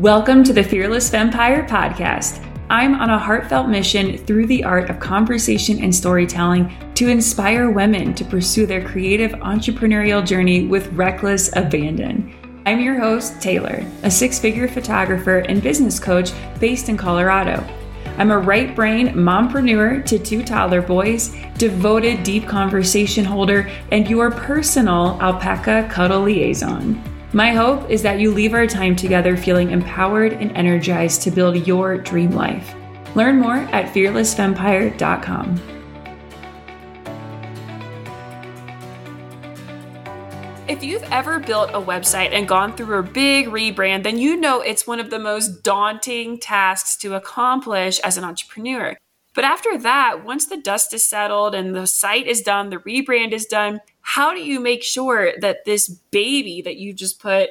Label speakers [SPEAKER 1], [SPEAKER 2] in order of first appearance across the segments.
[SPEAKER 1] Welcome to the Fearless Fempire podcast. I'm on a heartfelt mission through the art of conversation and storytelling to inspire women to pursue their creative entrepreneurial journey with reckless abandon. I'm your host, Taylor, a six figure photographer and business coach based in Colorado. I'm a right brain mompreneur to two toddler boys, devoted deep conversation holder, and your personal alpaca cuddle liaison. My hope is that you leave our time together feeling empowered and energized to build your dream life. Learn more at fearlessfempire.com. If you've ever built a website and gone through a big rebrand, then you know it's one of the most daunting tasks to accomplish as an entrepreneur. But after that, once the dust is settled and the site is done, the rebrand is done, how do you make sure that this baby that you just put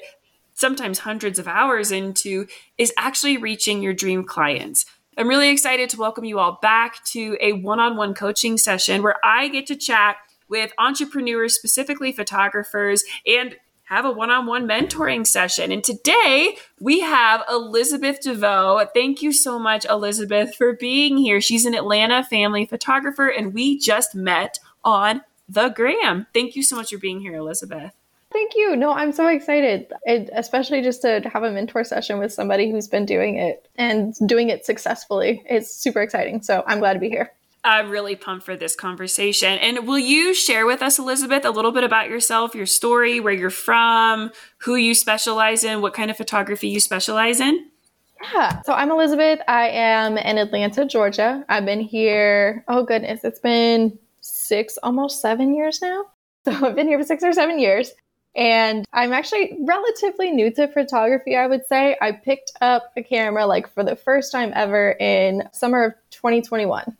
[SPEAKER 1] sometimes hundreds of hours into is actually reaching your dream clients? I'm really excited to welcome you all back to a one on one coaching session where I get to chat with entrepreneurs, specifically photographers, and have a one on one mentoring session. And today we have Elizabeth DeVoe. Thank you so much, Elizabeth, for being here. She's an Atlanta family photographer, and we just met on the gram. Thank you so much for being here, Elizabeth.
[SPEAKER 2] Thank you. No, I'm so excited, it, especially just to have a mentor session with somebody who's been doing it and doing it successfully. It's super exciting. So I'm glad to be here.
[SPEAKER 1] I'm really pumped for this conversation. And will you share with us, Elizabeth, a little bit about yourself, your story, where you're from, who you specialize in, what kind of photography you specialize in?
[SPEAKER 2] Yeah. So I'm Elizabeth. I am in Atlanta, Georgia. I've been here, oh goodness, it's been six, almost seven years now. So I've been here for six or seven years. And I'm actually relatively new to photography, I would say. I picked up a camera like for the first time ever in summer of 2021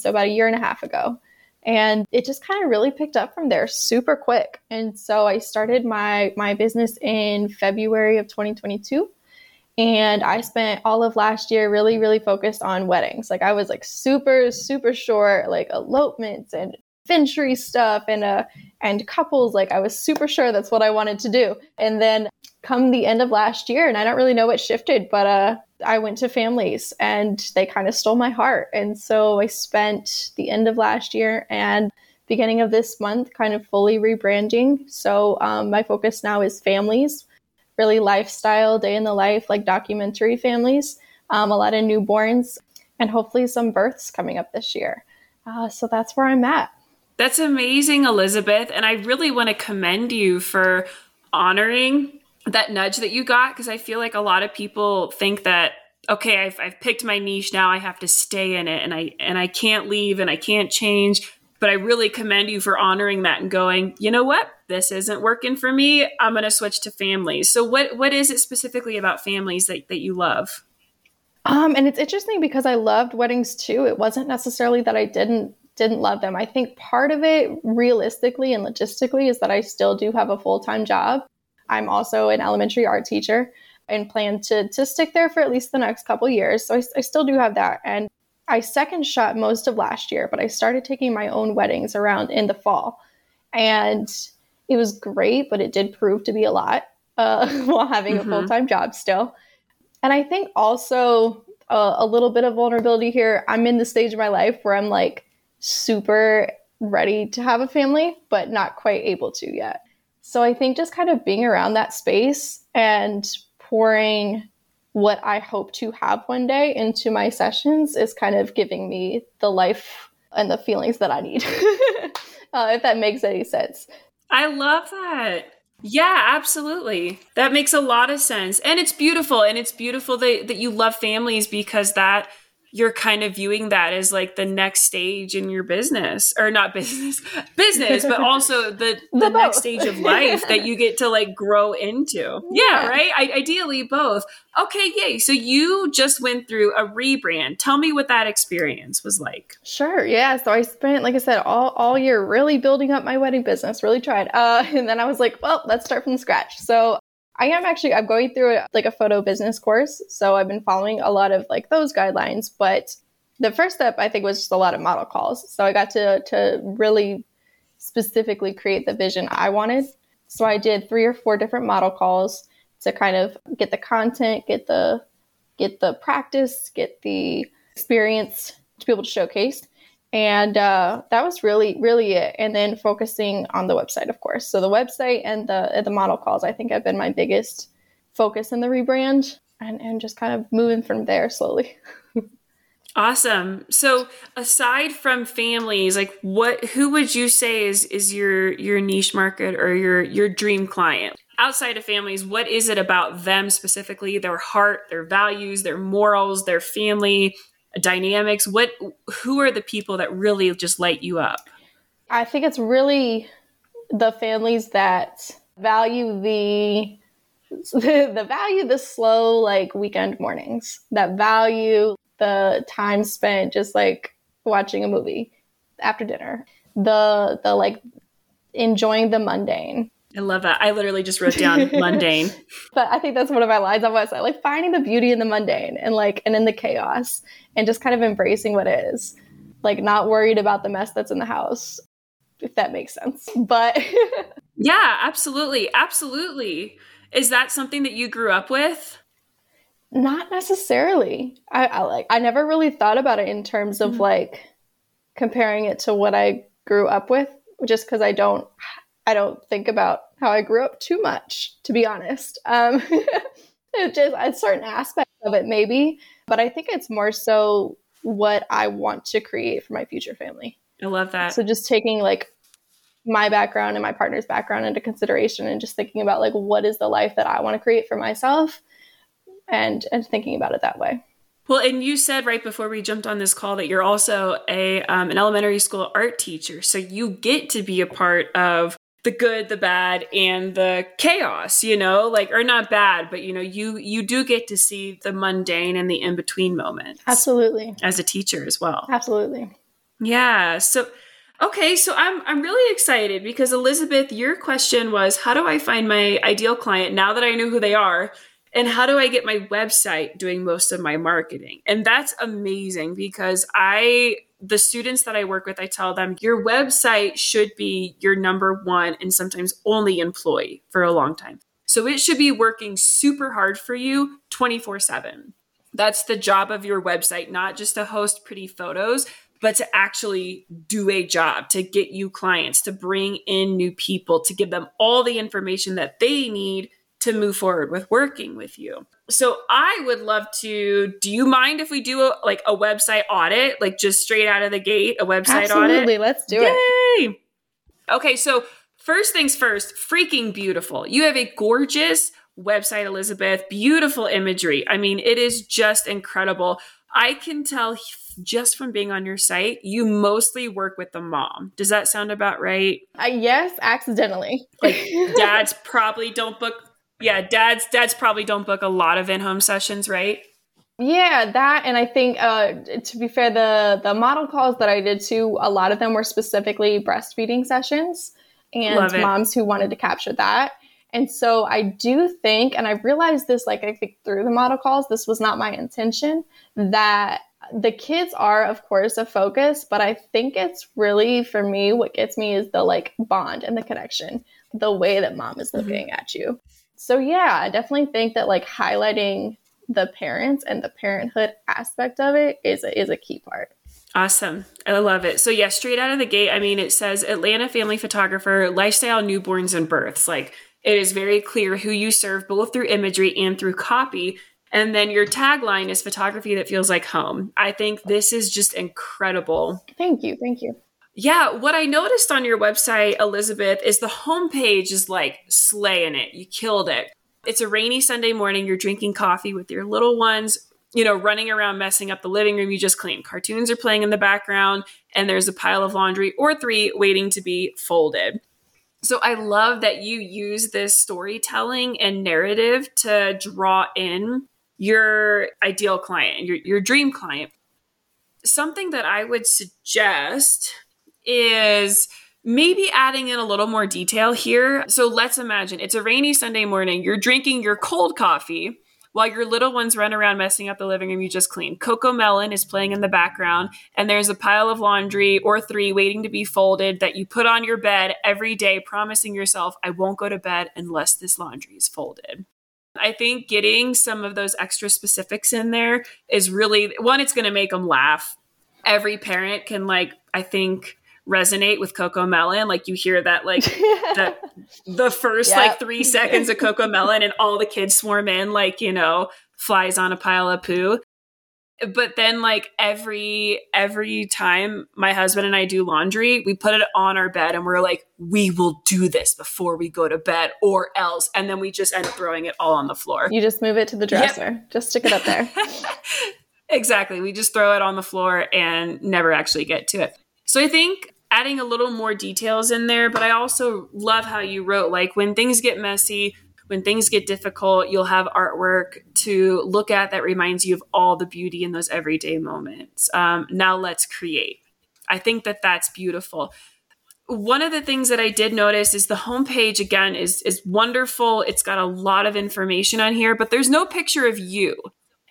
[SPEAKER 2] so about a year and a half ago. And it just kind of really picked up from there super quick. And so I started my my business in February of 2022. And I spent all of last year really, really focused on weddings. Like I was like super, super short, like elopements and Ventry stuff and uh and couples. Like I was super sure that's what I wanted to do. And then come the end of last year, and I don't really know what shifted, but uh I went to families and they kind of stole my heart. And so I spent the end of last year and beginning of this month kind of fully rebranding. So um, my focus now is families, really lifestyle, day in the life, like documentary families, um, a lot of newborns, and hopefully some births coming up this year. Uh, so that's where I'm at.
[SPEAKER 1] That's amazing, Elizabeth. And I really want to commend you for honoring that nudge that you got because I feel like a lot of people think that okay, I've, I've picked my niche now. I have to stay in it, and I and I can't leave, and I can't change. But I really commend you for honoring that and going, you know what, this isn't working for me. I'm going to switch to families. So what what is it specifically about families that that you love?
[SPEAKER 2] Um, and it's interesting because I loved weddings too. It wasn't necessarily that I didn't didn't love them. I think part of it, realistically and logistically, is that I still do have a full time job. I'm also an elementary art teacher and plan to, to stick there for at least the next couple years. So I, I still do have that. And I second shot most of last year, but I started taking my own weddings around in the fall. And it was great, but it did prove to be a lot uh, while having mm-hmm. a full time job still. And I think also uh, a little bit of vulnerability here. I'm in the stage of my life where I'm like super ready to have a family, but not quite able to yet. So I think just kind of being around that space and pouring what I hope to have one day into my sessions is kind of giving me the life and the feelings that I need, uh, if that makes any sense.
[SPEAKER 1] I love that. Yeah, absolutely. That makes a lot of sense. And it's beautiful. And it's beautiful that, that you love families because that you're kind of viewing that as like the next stage in your business or not business business but also the the, the next stage of life that you get to like grow into. Yeah, yeah. right? I, ideally both. Okay yay. So you just went through a rebrand. Tell me what that experience was like.
[SPEAKER 2] Sure yeah. So i spent like i said all, all year really building up my wedding business really tried uh, and then i was like well let's start from scratch. So I am actually I'm going through a, like a photo business course, so I've been following a lot of like those guidelines. But the first step I think was just a lot of model calls. So I got to to really specifically create the vision I wanted. So I did three or four different model calls to kind of get the content, get the get the practice, get the experience to be able to showcase. And uh, that was really, really it. And then focusing on the website, of course. So the website and the the model calls, I think, have been my biggest focus in the rebrand, and and just kind of moving from there slowly.
[SPEAKER 1] Awesome. So aside from families, like what who would you say is is your your niche market or your your dream client? Outside of families, what is it about them specifically, their heart, their values, their morals, their family dynamics? What who are the people that really just light you up?
[SPEAKER 2] I think it's really the families that value the the, value the slow like weekend mornings that value the time spent just like watching a movie after dinner. The the like enjoying the mundane.
[SPEAKER 1] I love that. I literally just wrote down mundane.
[SPEAKER 2] But I think that's one of my lines on website, like finding the beauty in the mundane and like and in the chaos and just kind of embracing what is. Like not worried about the mess that's in the house, if that makes sense. But
[SPEAKER 1] Yeah, absolutely. Absolutely. Is that something that you grew up with?
[SPEAKER 2] Not necessarily. I, I, like I never really thought about it in terms of mm-hmm. like comparing it to what I grew up with, just because I don't I don't think about how I grew up too much, to be honest. Um, it's just a certain aspect of it, maybe, but I think it's more so what I want to create for my future family.
[SPEAKER 1] I love that.
[SPEAKER 2] So just taking like my background and my partner's background into consideration and just thinking about like what is the life that I want to create for myself and and thinking about it that way.
[SPEAKER 1] Well, and you said right before we jumped on this call that you're also a um, an elementary school art teacher, so you get to be a part of the good, the bad, and the chaos. You know, like or not bad, but you know, you you do get to see the mundane and the in between moments.
[SPEAKER 2] Absolutely,
[SPEAKER 1] as a teacher as well.
[SPEAKER 2] Absolutely.
[SPEAKER 1] Yeah. So. Okay, so I'm I'm really excited because Elizabeth, your question was how do I find my ideal client now that I know who they are? and how do I get my website doing most of my marketing? And that's amazing because I, the students that I work with, I tell them your website should be your number one and sometimes only employee for a long time. So it should be working super hard for you 24 7. That's the job of your website, not just to host pretty photos, but to actually do a job, to get you clients, to bring in new people, to give them all the information that they need to move forward with working with you. So I would love to do you mind if we do a, like a website audit like just straight out of the gate a website
[SPEAKER 2] Absolutely,
[SPEAKER 1] audit?
[SPEAKER 2] Absolutely, let's do Yay!
[SPEAKER 1] it. Okay, so first things first, freaking beautiful. You have a gorgeous website Elizabeth, beautiful imagery. I mean, it is just incredible. I can tell just from being on your site, you mostly work with the mom. Does that sound about right?
[SPEAKER 2] Uh, yes, accidentally.
[SPEAKER 1] Like dads probably don't book yeah, dads dads probably don't book a lot of in-home sessions, right?
[SPEAKER 2] Yeah, that and I think uh, to be fair, the the model calls that I did too, a lot of them were specifically breastfeeding sessions and moms who wanted to capture that. And so I do think, and I realized this like I think through the model calls, this was not my intention, that the kids are of course a focus, but I think it's really for me what gets me is the like bond and the connection, the way that mom is mm-hmm. looking mm-hmm. at you so yeah, I definitely think that like highlighting the parents and the parenthood aspect of it is a, is a key part.
[SPEAKER 1] Awesome. I love it. So yeah, straight out of the gate, I mean it says Atlanta family photographer, lifestyle newborns and births. Like it is very clear who you serve both through imagery and through copy. And then your tagline is photography that feels like home. I think this is just incredible.
[SPEAKER 2] Thank you. Thank you.
[SPEAKER 1] Yeah, what I noticed on your website, Elizabeth, is the homepage is like slaying it. You killed it. It's a rainy Sunday morning. You're drinking coffee with your little ones, you know, running around messing up the living room you just cleaned. Cartoons are playing in the background, and there's a pile of laundry or three waiting to be folded. So I love that you use this storytelling and narrative to draw in your ideal client, your, your dream client. Something that I would suggest is maybe adding in a little more detail here. So let's imagine it's a rainy Sunday morning. You're drinking your cold coffee while your little ones run around messing up the living room you just cleaned. CoComelon is playing in the background, and there's a pile of laundry or three waiting to be folded that you put on your bed every day, promising yourself, I won't go to bed unless this laundry is folded. I think getting some of those extra specifics in there is really one, it's going to make them laugh. Every parent can, like, I think, resonate with CoComelon. Like, you hear that, like, the, the first, yep. like, three seconds of CoComelon, and all the kids swarm in, like, you know, flies on a pile of poo but then like every every time my husband and I do laundry, we put it on our bed and we're like, we will do this before we go to bed or else. And then we just end up throwing it all on the floor.
[SPEAKER 2] You just move it to the dresser. Yep. Just stick it up there.
[SPEAKER 1] exactly. We just throw it on the floor and never actually get to it. So I think adding a little more details in there, but I also love how you wrote like when things get messy, when things get difficult, you'll have artwork to look at that reminds you of all the beauty in those everyday moments. Um, now let's create. I think that that's beautiful. One of the things that I did notice is the homepage again is is wonderful. It's got a lot of information on here, but there's no picture of you.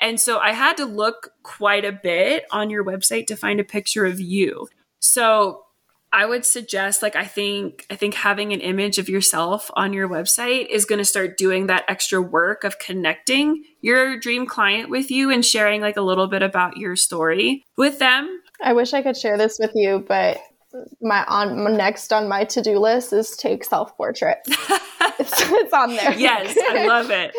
[SPEAKER 1] And so I had to look quite a bit on your website to find a picture of you. So I would suggest like I think I think having an image of yourself on your website is going to start doing that extra work of connecting your dream client with you and sharing like a little bit about your story with them.
[SPEAKER 2] I wish I could share this with you, but my on next on my to-do list is take self-portrait. it's, it's on there.
[SPEAKER 1] Yes, I love it.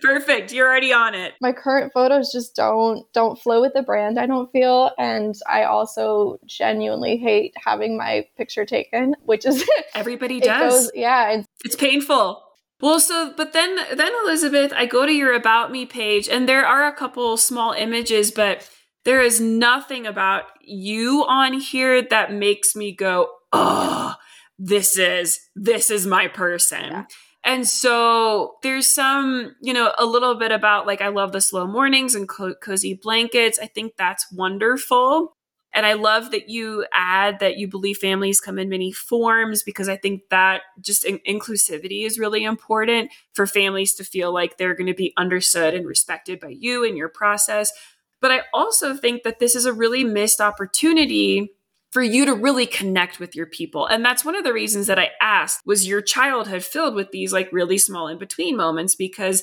[SPEAKER 1] Perfect. You're already on it.
[SPEAKER 2] My current photos just don't don't flow with the brand, I don't feel, and I also genuinely hate having my picture taken, which is
[SPEAKER 1] everybody does.
[SPEAKER 2] Goes, yeah,
[SPEAKER 1] it's, it's painful. Well, so but then then Elizabeth, I go to your about me page and there are a couple small images, but there is nothing about you on here that makes me go, oh, this is this is my person. Yeah. And so there's some, you know, a little bit about like I love the slow mornings and co- cozy blankets. I think that's wonderful. And I love that you add that you believe families come in many forms because I think that just in- inclusivity is really important for families to feel like they're going to be understood and respected by you and your process. But I also think that this is a really missed opportunity for you to really connect with your people. And that's one of the reasons that I asked was your childhood filled with these like really small in between moments because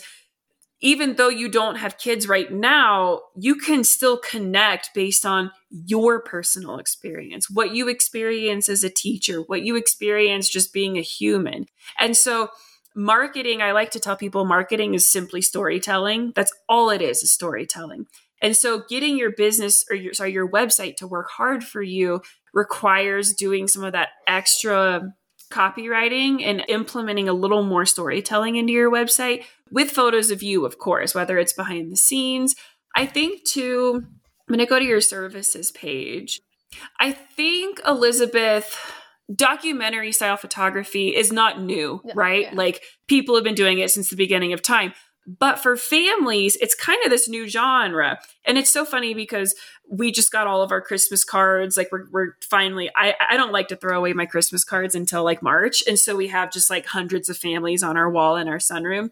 [SPEAKER 1] even though you don't have kids right now, you can still connect based on your personal experience, what you experience as a teacher, what you experience just being a human. And so marketing, I like to tell people marketing is simply storytelling. That's all it is, is storytelling. And so getting your business or your sorry, your website to work hard for you requires doing some of that extra copywriting and implementing a little more storytelling into your website with photos of you, of course, whether it's behind the scenes. I think too, I'm going to go to your services page. I think Elizabeth documentary style photography is not new, right? Yeah. Like people have been doing it since the beginning of time. But for families, it's kind of this new genre. And it's so funny because we just got all of our Christmas cards. Like we're, we're finally, I, I don't like to throw away my Christmas cards until like March. And so we have just like hundreds of families on our wall in our sunroom.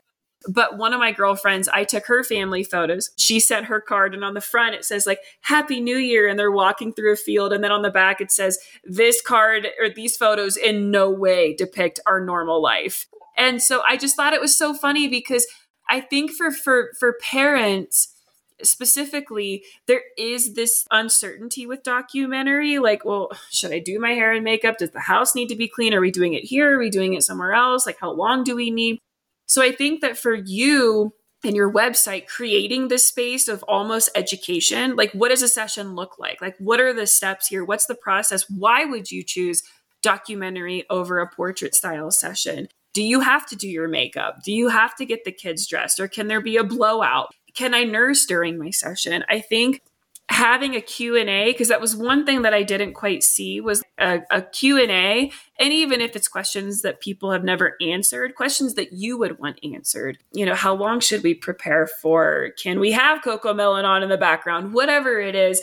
[SPEAKER 1] But one of my girlfriends, I took her family photos. She sent her card, and on the front it says like "Happy New Year," and they're walking through a field, and then on the back it says this card or these photos in no way depict our normal life. And so I just thought it was so funny because I think for for for parents specifically there is this uncertainty with documentary like well should i do my hair and makeup? Does the house need to be clean? Are we doing it here? Are we doing it somewhere else? Like how long do we need? So i think that for you and your website creating this space of almost education like what does a session look like? Like what are the steps here? What's the process? Why would you choose documentary over a portrait style session do you have to do your makeup? Do you have to get the kids dressed or can there be a blowout? Can I nurse during my session? I think having a q&a because that was one thing that i didn't quite see was a, a, q&a and even if it's questions that people have never answered questions that you would want answered you know how long should we prepare for can we have CoComelon on in the background whatever it is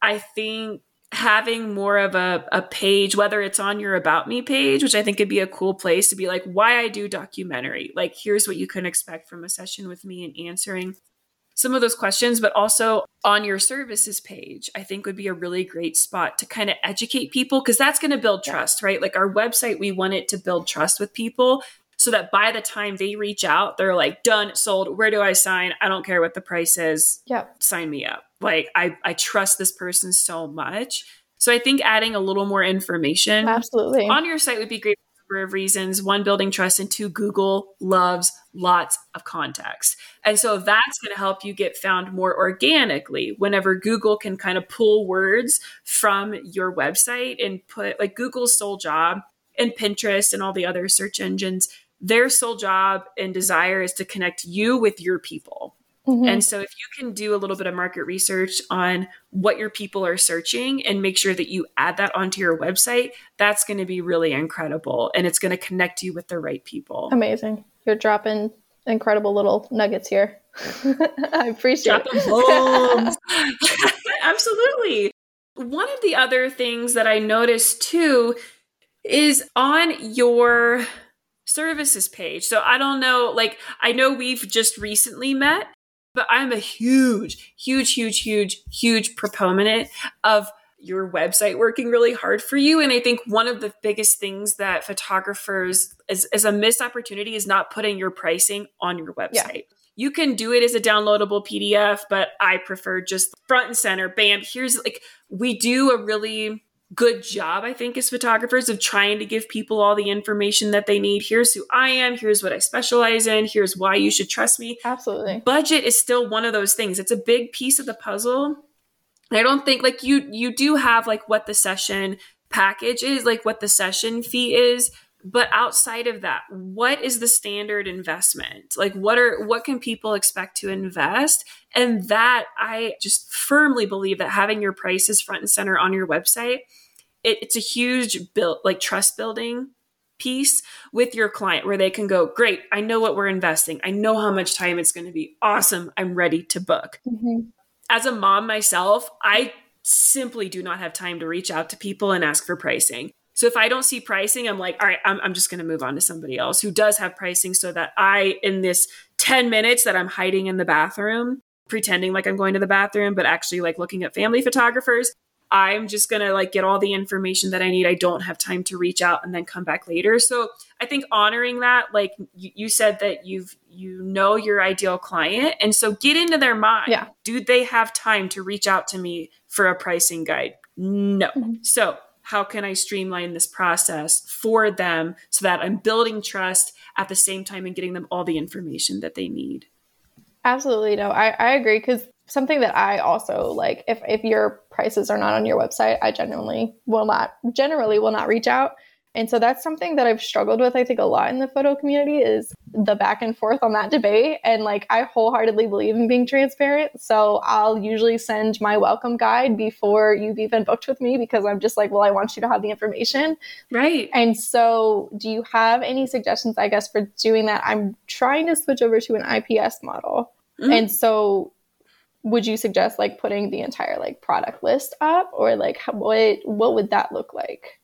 [SPEAKER 1] i think having more of a, a page, whether it's on your About Me page, which I think could be a cool place to be like, why I do documentary. Like, here's what you can expect from a session with me and answering some of those questions, but also on your services page, I think would be a really great spot to kind of educate people because that's going to build trust, right? Like our website, we want it to build trust with people. so that by the time they reach out, they're like, done, sold. Where do I sign? I don't care what the price is.
[SPEAKER 2] Yep.
[SPEAKER 1] Sign me up. Like I, I trust this person so much. So I think adding a little more information
[SPEAKER 2] Absolutely.
[SPEAKER 1] on your site would be great for a number of reasons. One, building trust, and two, Google loves lots of context. And so that's going to help you get found more organically whenever Google can kind of pull words from your website and put like Google's sole job and Pinterest and all the other search engines, their sole job and desire is to connect you with your people.
[SPEAKER 2] Mhm.
[SPEAKER 1] And so, if you can do a little bit of market research on what your people are searching and make sure that you add that onto your website, that's going to be really incredible. And it's going to connect you with the right people.
[SPEAKER 2] Amazing. You're dropping incredible little nuggets here. I appreciate
[SPEAKER 1] Drop bombs. Absolutely. One of the other things that I noticed too is on your services page. So I don't know, like, I know we've just recently met, but I'm a huge, huge, huge, huge, huge proponent of your website working really hard for you. And I think one of the biggest things that photographers is, is a missed opportunity is not putting your pricing on your website. You can do it as a downloadable PDF, but I prefer just front and center. Bam, here's like, we do a really good job, I think, as photographers of trying to give people all the information that they need. Here's who I am. Here's what I specialize in. Here's why you should trust me
[SPEAKER 2] Absolutely.
[SPEAKER 1] budget is still one of those things it's a big piece of the puzzle and i don't think like you you do have like what the session package is like what the session fee is but outside of that what is the standard investment? Like what are what can people expect to invest? And that i just firmly believe that having your prices front and center on your website it, it's a huge build like trust building piece with your client where they can go great i know what we're investing. I know how much time it's going to be. Awesome. I'm ready to book.
[SPEAKER 2] Mhm.
[SPEAKER 1] as a mom myself i simply do not have time to reach out to people and ask for pricing so if i don't see pricing i'm like all right i'm, I'm just going to move on to somebody else who does have pricing so that i in this 10 minutes that i'm hiding in the bathroom pretending like i'm going to the bathroom but actually like looking at family photographers I'm just going to like get all the information that I need. I don't have time to reach out and then come back later. So I think honoring that, like you, you said that you've, you know, your ideal client. And so get into their mind.
[SPEAKER 2] Yeah.
[SPEAKER 1] Do they have time to reach out to me for a pricing guide? No.
[SPEAKER 2] Mhm.
[SPEAKER 1] So how can I streamline this process for them so that I'm building trust at the same time and getting them all the information that they need?
[SPEAKER 2] Absolutely. No, I, I agree because something that I also like if, if your prices are not on your website, I genuinely will not generally will not reach out. And so that's something that I've struggled with, I think, a lot in the photo community is the back and forth on that debate. And like I wholeheartedly believe in being transparent. So I'll usually send my welcome guide before you've even booked with me because I'm just like, well, I want you to have the information.
[SPEAKER 1] Right.
[SPEAKER 2] And so, do you have any suggestions, I guess, for doing that? I'm trying to switch over to an IPS model.
[SPEAKER 1] Mhm.
[SPEAKER 2] And so, would you suggest like putting the entire like product list up or like what what would that look like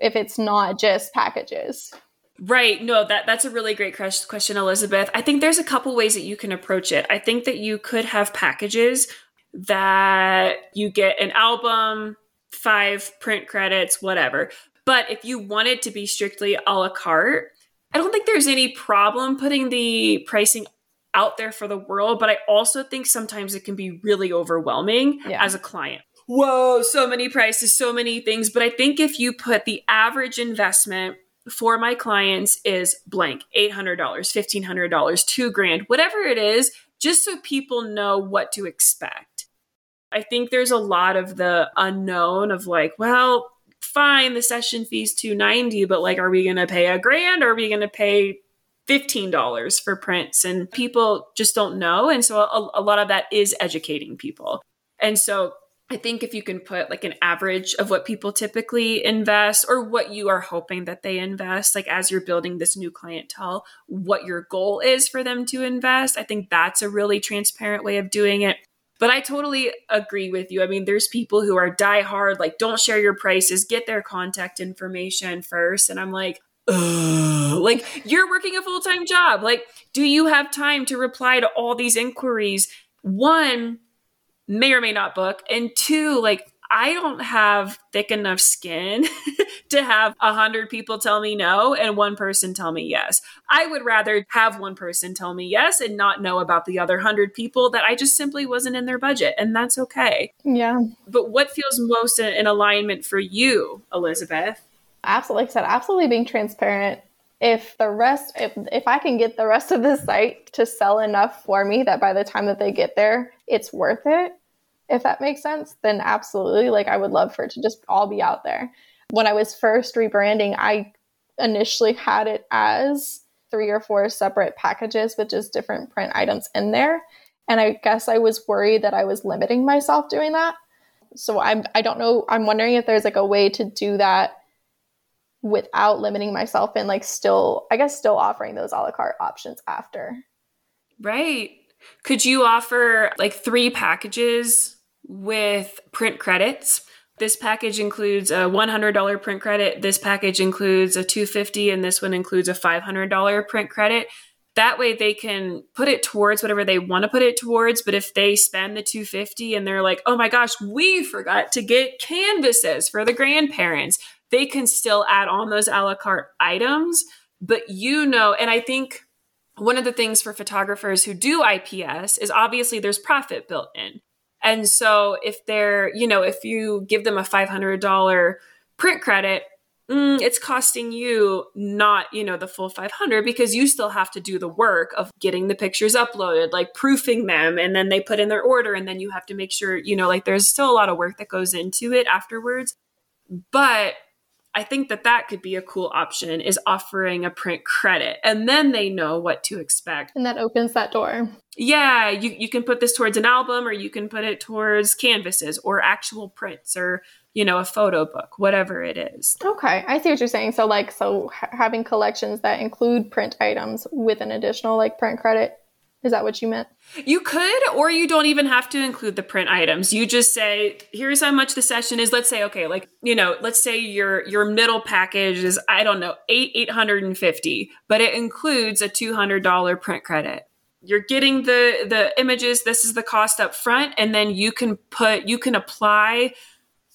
[SPEAKER 2] if it's not just packages?
[SPEAKER 1] Right. No, that that's a really great question, Elizabeth. I think there's a couple ways that you can approach it. I think that you could have packages that you get an album, five print credits, whatever. But if you want it to be strictly a la carte, I don't think there's any problem putting the pricing out there for the world, but I also think sometimes it can be really overwhelming
[SPEAKER 2] Yeah.
[SPEAKER 1] as a client. Whoa, so many prices, so many things. But I think if you put the average investment for my clients is blank $800, $1,500, two grand, whatever it is, just so people know what to expect. I think there's a lot of the unknown of like, well, fine, the session fee's 290, but like, are we going to pay a grand or are we going to pay $15 for prints? And people just don't know. And so a, a lot of that is educating people. And so I think if you can put like an average of what people typically invest or what you are hoping that they invest, like as you're building this new clientele, what your goal is for them to invest, I think that's a really transparent way of doing it. But I totally agree with you. I mean, there's people who are die hard, like, don't share your prices, get their contact information first. And I'm like, Ugh. like, you're working a full time job. Like, do you have time to reply to all these inquiries? One, may or may not book. And two, like, I don't have thick enough skin to have a hundred people tell me no and one person tell me yes. I would rather have one person tell me yes and not know about the other hundred people that I just simply wasn't in their budget. And that's okay.
[SPEAKER 2] Yeah.
[SPEAKER 1] But what feels most in alignment for you, Elizabeth?
[SPEAKER 2] Absolutely. Like I said, absolutely being transparent. If the rest, if, if I can get the rest of the site to sell enough for me that by the time that they get there, it's worth it, if that makes sense, then absolutely. Like I would love for it to just all be out there. When I was first rebranding, I initially had it as three or four separate packages with just different print items in there. And I guess I was worried that I was limiting myself doing that. So I'm I don't know, I'm wondering if there's like a way to do that without limiting myself and like still I guess still offering those a la carte options after.
[SPEAKER 1] Right. Could you offer like three packages with print credits. This package includes a $100 print credit. This package includes a 250 and this one includes a $500 print credit. That way they can put it towards whatever they want to put it towards, but if they spend the 250 and they're like, "Oh my gosh, we forgot to get canvases for the grandparents." They can still add on those a la carte items, but you know, and I think one of the things for photographers who do IPS is obviously there's profit built in. And so if they're, you know, if you give them a $500 print credit, mm, it's costing you not, you know, the full 500 because you still have to do the work of getting the pictures uploaded, like proofing them and then they put in their order and then you have to make sure, you know, like there's still a lot of work that goes into it afterwards. But I think that that could be a cool option is offering a print credit and then they know what to expect.
[SPEAKER 2] And that opens that door.
[SPEAKER 1] Yeah, you, you can put this towards an album or you can put it towards canvases or actual prints or, you know, a photo book, whatever it is.
[SPEAKER 2] Okay, I see what you're saying. So, like, so having collections that include print items with an additional, like, print credit is that what you meant?
[SPEAKER 1] You could, or you don't even have to include the print items. You just say, here's how much the session is. Let's say, okay, like, you know, let's say your your middle package is, I don't know, eight eight hundred and fifty, but it includes a two hundred dollar print credit. You're getting the the images, this is the cost up front, and then you can put you can apply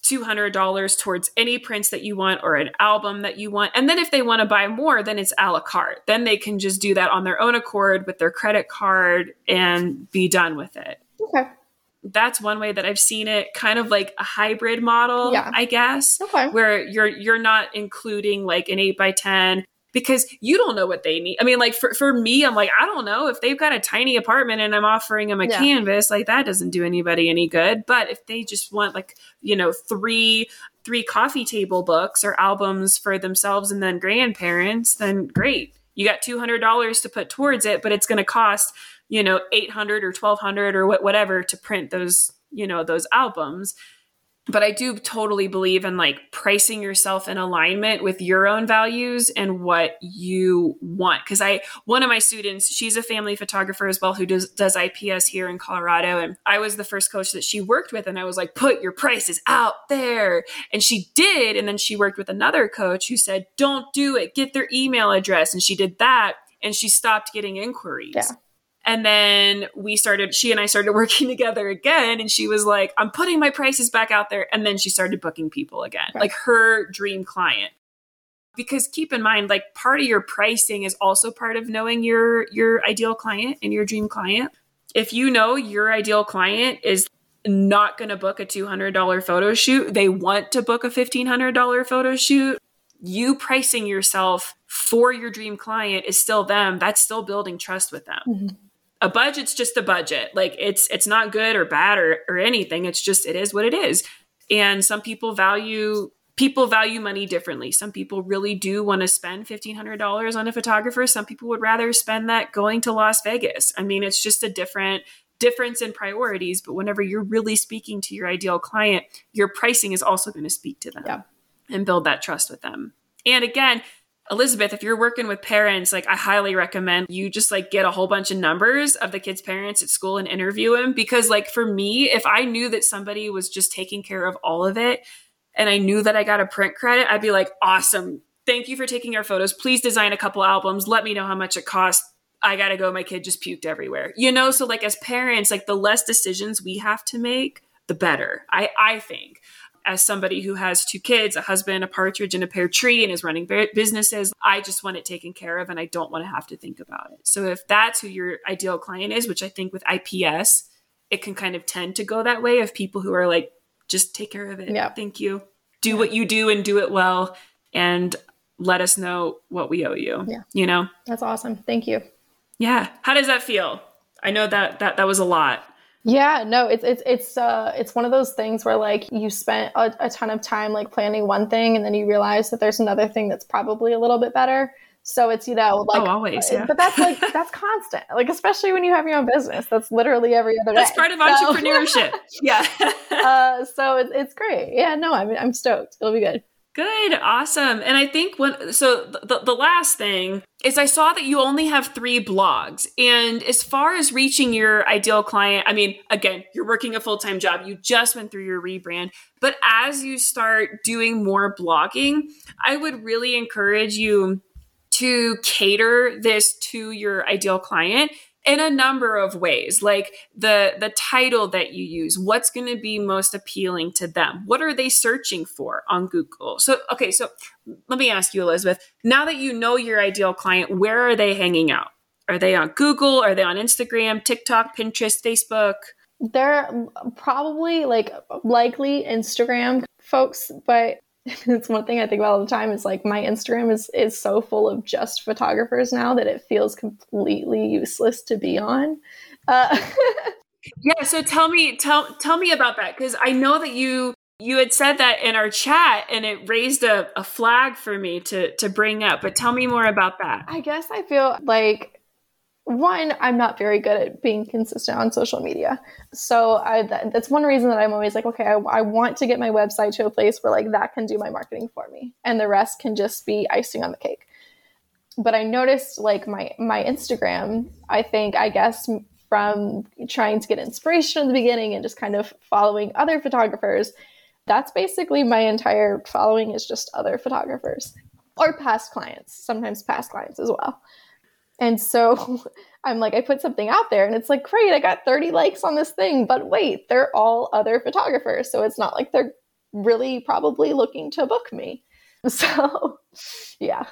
[SPEAKER 1] $200 towards any prints that you want or an album that you want. And then if they want to buy more, then it's a la carte. Then they can just do that on their own accord with their credit card and be done with it.
[SPEAKER 2] Okay.
[SPEAKER 1] That's one way that I've seen it, kind of like a hybrid model, yeah. I guess.
[SPEAKER 2] Okay.
[SPEAKER 1] Where you're you're not including like an eight by ten because you don't know what they need. I mean, like for, for me, I'm like, I don't know if they've got a tiny apartment and I'm offering them a yeah. canvas, like that doesn't do anybody any good. But if they just want like, you know, three three coffee table books or albums for themselves and then grandparents, then great. You got two hundred dollars to put towards it, but it's going to cost you know eight hundred or twelve hundred or whatever to print those you know those albums but I do totally believe in like pricing yourself in alignment with your own values and what you want. Cause I, one of my students, she's a family photographer as well who does, does IPS here in Colorado. And I was the first coach that she worked with. And I was like, put your prices out there. And she did. And then she worked with another coach who said, don't do it, get their email address. And she did that. And she stopped getting inquiries.
[SPEAKER 2] Yeah.
[SPEAKER 1] And then we started, she and I started working together again. And she was like, I'm putting my prices back out there. And then she started booking people again, right. like her dream client. Because keep in mind, like part of your pricing is also part of knowing your your ideal client and your dream client. If you know your ideal client is not going to book a $200 photo shoot, they want to book a $1,500 photo shoot, you pricing yourself for your dream client is still them. That's still building trust with them. Mm-hmm a budget's just a budget. Like it's it's not good or bad or or anything. It's just it is what it is. And some people value people value money differently. Some people really do want to spend $1500 on a photographer. Some people would rather spend that going to Las Vegas. I mean, it's just a different difference in priorities, but whenever you're really speaking to your ideal client, your pricing is also going to speak to them
[SPEAKER 2] yeah.
[SPEAKER 1] and build that trust with them. And again, Elizabeth, if you're working with parents, like I highly recommend you just like get a whole bunch of numbers of the kids' parents at school and interview them. Because, like, for me, if I knew that somebody was just taking care of all of it and I knew that I got a print credit, I'd be like, awesome. Thank you for taking our photos. Please design a couple albums. Let me know how much it costs. I gotta go. My kid just puked everywhere. You know, so like as parents, like the less decisions we have to make, the better. I I think as somebody who has two kids, a husband, a partridge, and a pear tree, and is running businesses, I just want it taken care of and I don't want to have to think about it. So if that's who your ideal client is, which I think with IPS, it can kind of tend to go that way of people who are like, just take care of it.
[SPEAKER 2] Yeah.
[SPEAKER 1] Thank you. Do what you do and do it well. And let us know what we owe you.
[SPEAKER 2] Yeah.
[SPEAKER 1] You know?
[SPEAKER 2] That's awesome. Thank you.
[SPEAKER 1] Yeah. How does that feel? I know that that that was a lot.
[SPEAKER 2] Yeah, no, it's it's it's uh it's one of those things where like you spent a, a, ton of time like planning one thing and then you realize that there's another thing that's probably a little bit better. So it's you know like
[SPEAKER 1] oh, always, yeah.
[SPEAKER 2] but that's like that's constant. Like especially when you have your own business, that's literally every other
[SPEAKER 1] that's
[SPEAKER 2] day.
[SPEAKER 1] part of so. entrepreneurship. yeah.
[SPEAKER 2] uh, so it, it's great. Yeah, no, I'm I'm stoked. It'll be good.
[SPEAKER 1] Good, awesome. And I think when so the, the last thing is I saw that you only have three blogs. And as far as reaching your ideal client, I mean, again, you're working a full time job, you just went through your rebrand. But as you start doing more blogging, I would really encourage you to cater this to your ideal client in a number of ways like the the title that you use what's going to be most appealing to them? What are they searching for on google? So okay so let me ask you elizabeth now that you know your ideal client where are they hanging out? Are they on google? Are they on instagram tiktok pinterest facebook?
[SPEAKER 2] They're probably like likely instagram folks but it's one thing I think about all the time is like my Instagram is is so full of just photographers now that it feels completely useless to be on. Uh,
[SPEAKER 1] yeah, so tell me tell tell me about that because I know that you you had said that in our chat and it raised a, a flag for me to to bring up. But tell me more about that.
[SPEAKER 2] I guess I feel like one, I'm not very good at being consistent on social media. So I, that, that's one reason that I'm always like, okay, I, I, want to get my website to a place where like that can do my marketing for me, and the rest can just be icing on the cake. But I noticed like my my Instagram, I think I guess from trying to get inspiration in the beginning and just kind of following other photographers, that's basically my entire following is just other photographers or past clients, sometimes past clients as well. And so I'm like, I put something out there and it's like, great, I got 30 likes on this thing. But wait, they're all other photographers. So it's not like they're really probably looking to book me. So yeah.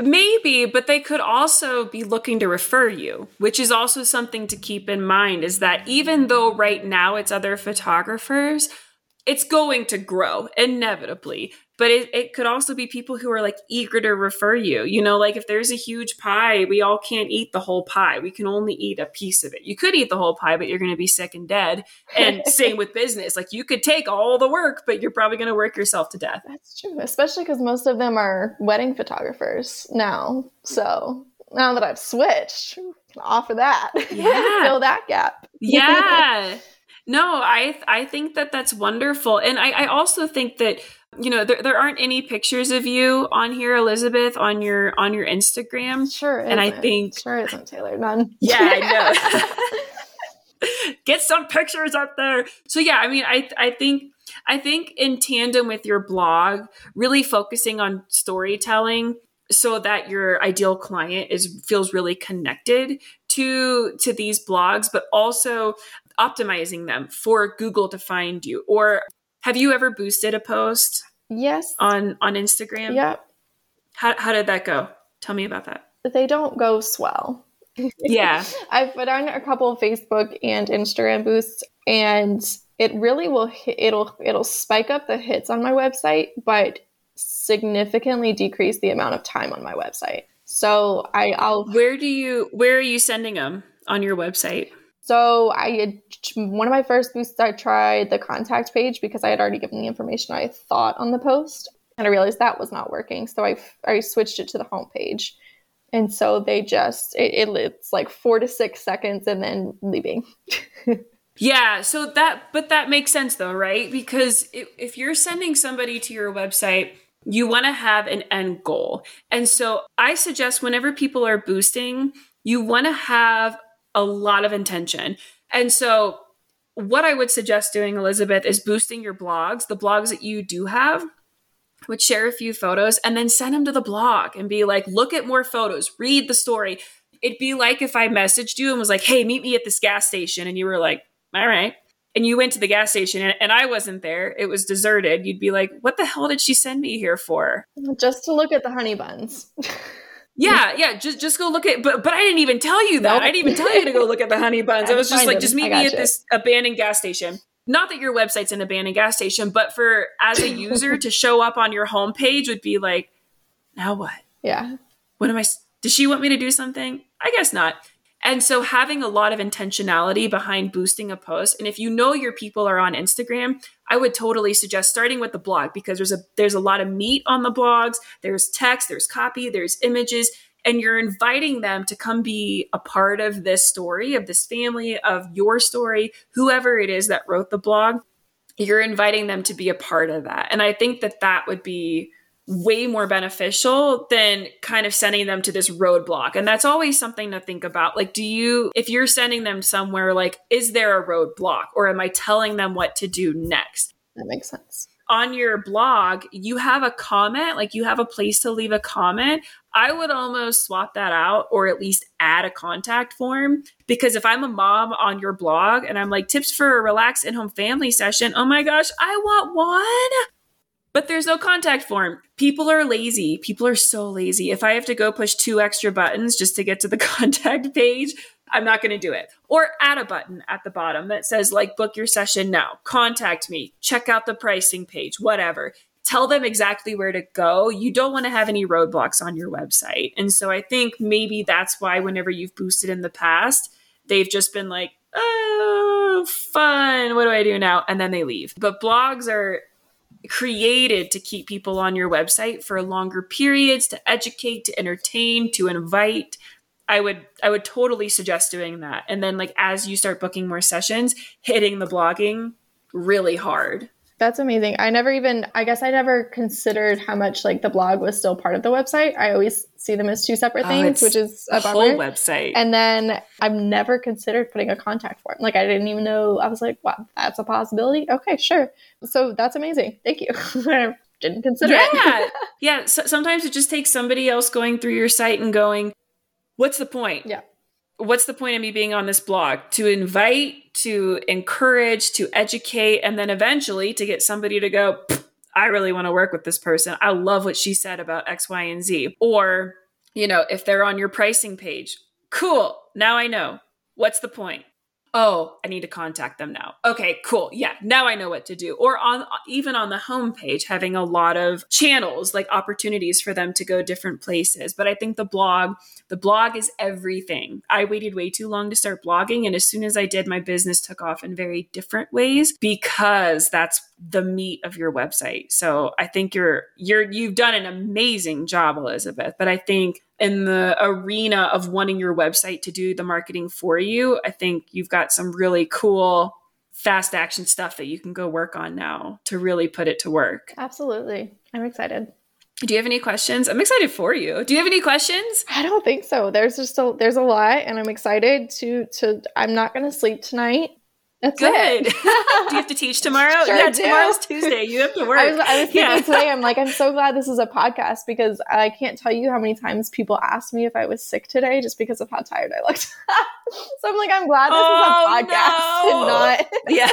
[SPEAKER 1] Maybe, but they could also be looking to refer you, which is also something to keep in mind is that even though right now it's other photographers, it's going to grow inevitably but it, it could also be people who are like eager to refer you you know like if there's a huge pie we all can't eat the whole pie. We can only eat a piece of it. You could eat the whole pie but you're going to be sick and dead. And same with business like you could take all the work but you're probably going to work yourself to death.
[SPEAKER 2] That's true especially because most of them are wedding photographers now. So now that i've switched can offer that. Yeah. Fill that gap.
[SPEAKER 1] Yeah. No i i think that that's wonderful. And i i also think that you know there, there aren't any pictures of you on here elizabeth on your on your instagram.
[SPEAKER 2] Sure
[SPEAKER 1] and i think
[SPEAKER 2] sure isn't taylor. None.
[SPEAKER 1] Yeah i know. Get some pictures up there. So yeah i mean i i think i think in tandem with your blog really focusing on storytelling so that your ideal client is feels really connected to to these blogs but also optimizing them for google to find you or have you ever boosted a post?
[SPEAKER 2] Yes.
[SPEAKER 1] On on Instagram?
[SPEAKER 2] Yep.
[SPEAKER 1] How how did that go? Tell me about that.
[SPEAKER 2] They don't go swell.
[SPEAKER 1] Yeah.
[SPEAKER 2] I've put on a couple of Facebook and Instagram boosts and it really will hit, it'll it'll spike up the hits on my website but significantly decrease the amount of time on my website. So I, I'll.
[SPEAKER 1] Where do you? Where are you sending them on your website?
[SPEAKER 2] So I had, one of my first boosts I tried the contact page because I had already given the information I thought on the post and I realized that was not working. So I I switched it to the home page. And so they just it, it it's like 4 to 6 seconds and then leaving.
[SPEAKER 1] yeah, so that but that makes sense though, right? Because if, if you're sending somebody to your website you want to have an end goal. And so I suggest whenever people are boosting, you want to have a lot of intention. And so, what I would suggest doing, Elizabeth, is boosting your blogs, the blogs that you do have, would share a few photos and then send them to the blog and be like, look at more photos, read the story. It'd be like if I messaged you and was like, hey, meet me at this gas station. And you were like, all right. and you went to the gas station and, and I wasn't there, it was deserted, you'd be like, what the hell did she send me here for?
[SPEAKER 2] Just to look at the honey buns.
[SPEAKER 1] Yeah, yeah. Just just go look at but but I didn't even tell you that. I didn't even tell you to go look at the honey buns. I was just like, them. just meet me at this abandoned gas station. Not that your website's an abandoned gas station, but for as a user to show up on your homepage would be like, now what?
[SPEAKER 2] Yeah.
[SPEAKER 1] What am I? Does she want me to do something? I guess not. And so having a lot of intentionality behind boosting a post. And if you know your people are on Instagram, I would totally suggest starting with the blog because there's a there's a lot of meat on the blogs. There's text, there's copy, there's images, and you're inviting them to come be a part of this story, of this family, of your story, whoever it is that wrote the blog. You're inviting them to be a part of that. And I think that that would be way more beneficial than kind of sending them to this roadblock. And that's always something to think about. Like, do you, if you're sending them somewhere, like, is there a roadblock or am I telling them what to do next?
[SPEAKER 2] That makes sense.
[SPEAKER 1] On your blog, you have a comment, like you have a place to leave a comment. I would almost swap that out or at least add a contact form because if I'm a mom on your blog and I'm like tips for a relaxed in-home family session, oh my gosh, I want one but there's no contact form. People are lazy. People are so lazy. If I have to go push two extra buttons just to get to the contact page, I'm not going to do it. Or add a button at the bottom that says, like, book your session now, contact me, check out the pricing page, whatever. Tell them exactly where to go. You don't want to have any roadblocks on your website. And so I think maybe that's why, whenever you've boosted in the past, they've just been like, oh, fun. What do I do now? And then they leave. But blogs are created to keep people on your website for longer periods to educate to entertain to invite. I would i would totally suggest doing that. And then like as you start booking more sessions hitting the blogging really hard
[SPEAKER 2] that's amazing. I never even, I guess I never considered how much like the blog was still part of the website. I always see them as two separate oh, things, which is
[SPEAKER 1] a, a whole website.
[SPEAKER 2] And then I've never considered putting a contact form. Like I didn't even know, I was like, wow, that's a possibility. Okay, sure. So that's amazing. Thank you. Didn't consider
[SPEAKER 1] yeah.
[SPEAKER 2] it.
[SPEAKER 1] yeah. So sometimes it just takes somebody else going through your site and going, what's the point?
[SPEAKER 2] Yeah
[SPEAKER 1] what's the point of me being on this blog? To invite, to encourage, to educate, and then eventually to get somebody to go, I really want to work with this person. I love what she said about X, Y, and Z. Or, you know, if they're on your pricing page, cool. Now I know. What's the point? Oh, I need to contact them now. Okay, cool. Yeah, now I know what to do. Or on even on the homepage, having a lot of channels, like opportunities for them to go different places. But I think the blog, the blog is everything. I waited way too long to start blogging. And as soon as I did, my business took off in very different ways because that's the meat of your website. So I think you're you're you've done an amazing job, Elizabeth. But I think in the arena of wanting your website to do the marketing for you, I think you've got some really cool fast action stuff that you can go work on now to really put it to work.
[SPEAKER 2] Absolutely. I'm excited.
[SPEAKER 1] Do you have any questions? I'm excited for you. Do you have any questions?
[SPEAKER 2] I don't think so. There's just a there's a lot and I'm excited to to I'm not going to sleep tonight.
[SPEAKER 1] That's Good. do you have to teach tomorrow?
[SPEAKER 2] Sure
[SPEAKER 1] yeah, do. tomorrow's Tuesday. You have to work.
[SPEAKER 2] I was, I was thinking yeah. today, I'm like, I'm so glad this is a podcast because I can't tell you how many times people asked me if I was sick today just because of how tired I looked. so I'm like, I'm glad this oh, is a oh, podcast no. and not
[SPEAKER 1] yeah.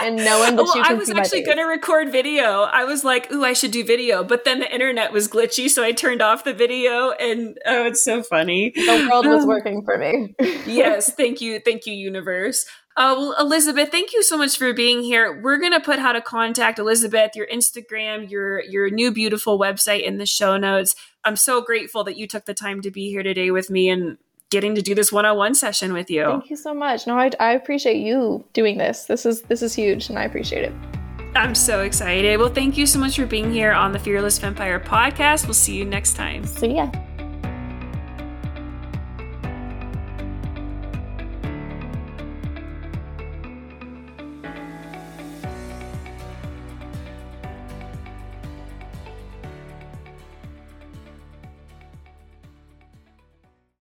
[SPEAKER 2] and knowing that well, you
[SPEAKER 1] I was actually going to record video. I was like, "Ooh, I should do video," but then the internet was glitchy, so I turned off the video. And oh, it's so funny.
[SPEAKER 2] The world was um, working for me.
[SPEAKER 1] yes, thank you, thank you, universe. Uh, well, Elizabeth, thank you so much for being here. We're gonna put how to contact Elizabeth, your Instagram, your your new beautiful website in the show notes. I'm so grateful that you took the time to be here today with me and getting to do this one-on-one session with you.
[SPEAKER 2] Thank you so much. No, I, I appreciate you doing this. This is this is huge, and I appreciate it.
[SPEAKER 1] I'm so excited. Well, thank you so much for being here on the Fearless Fempire podcast. We'll see you next time.
[SPEAKER 2] See ya.